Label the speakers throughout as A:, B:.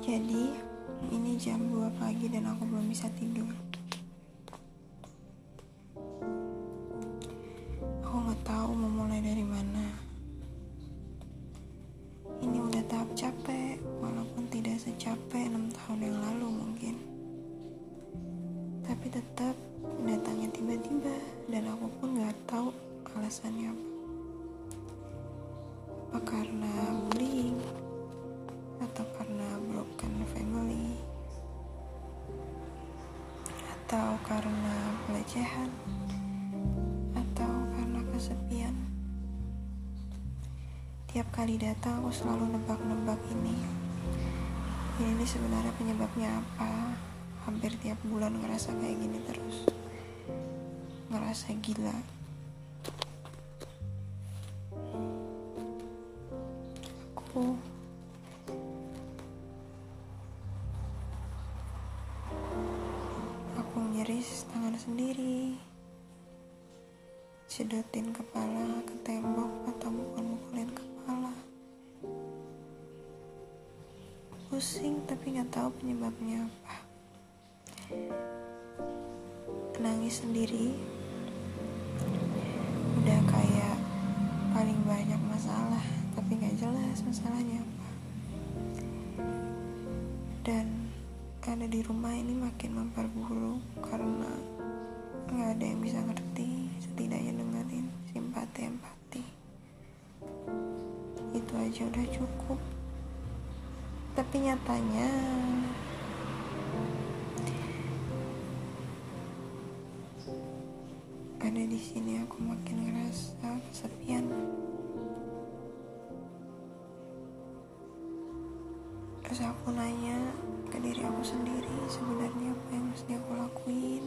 A: Jadi, ini jam 2 pagi dan aku belum bisa tidur. Aku nggak tahu mau mulai dari mana. Ini udah tahap capek, walaupun tidak secapek 6 tahun yang lalu mungkin. Tapi tetap datangnya tiba-tiba dan aku pun nggak tahu alasannya apa. Apa karena atau karena pelecehan atau karena kesepian. Tiap kali datang aku selalu nebak-nebak ini. Ini sebenarnya penyebabnya apa? Hampir tiap bulan ngerasa kayak gini terus. Ngerasa gila. Aku Nyeris tangan sendiri. Sedotin kepala ke tembok atau mukul-mukulin kepala. Pusing tapi gak tahu penyebabnya apa. Nangis sendiri. Udah kayak paling banyak masalah Tapi gak jelas masalahnya apa. Dan ada di rumah ini makin memperburuk karena nggak ada yang bisa ngerti setidaknya dengerin simpati empati itu aja udah cukup. Tapi nyatanya ada di sini aku makin ngerasa kesepian terus aku nanya ke diri aku sendiri sebenarnya apa yang mesti aku lakuin?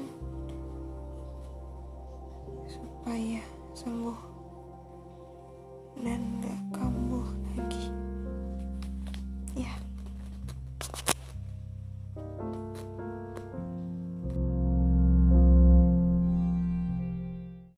A: Supaya sembuh. Dan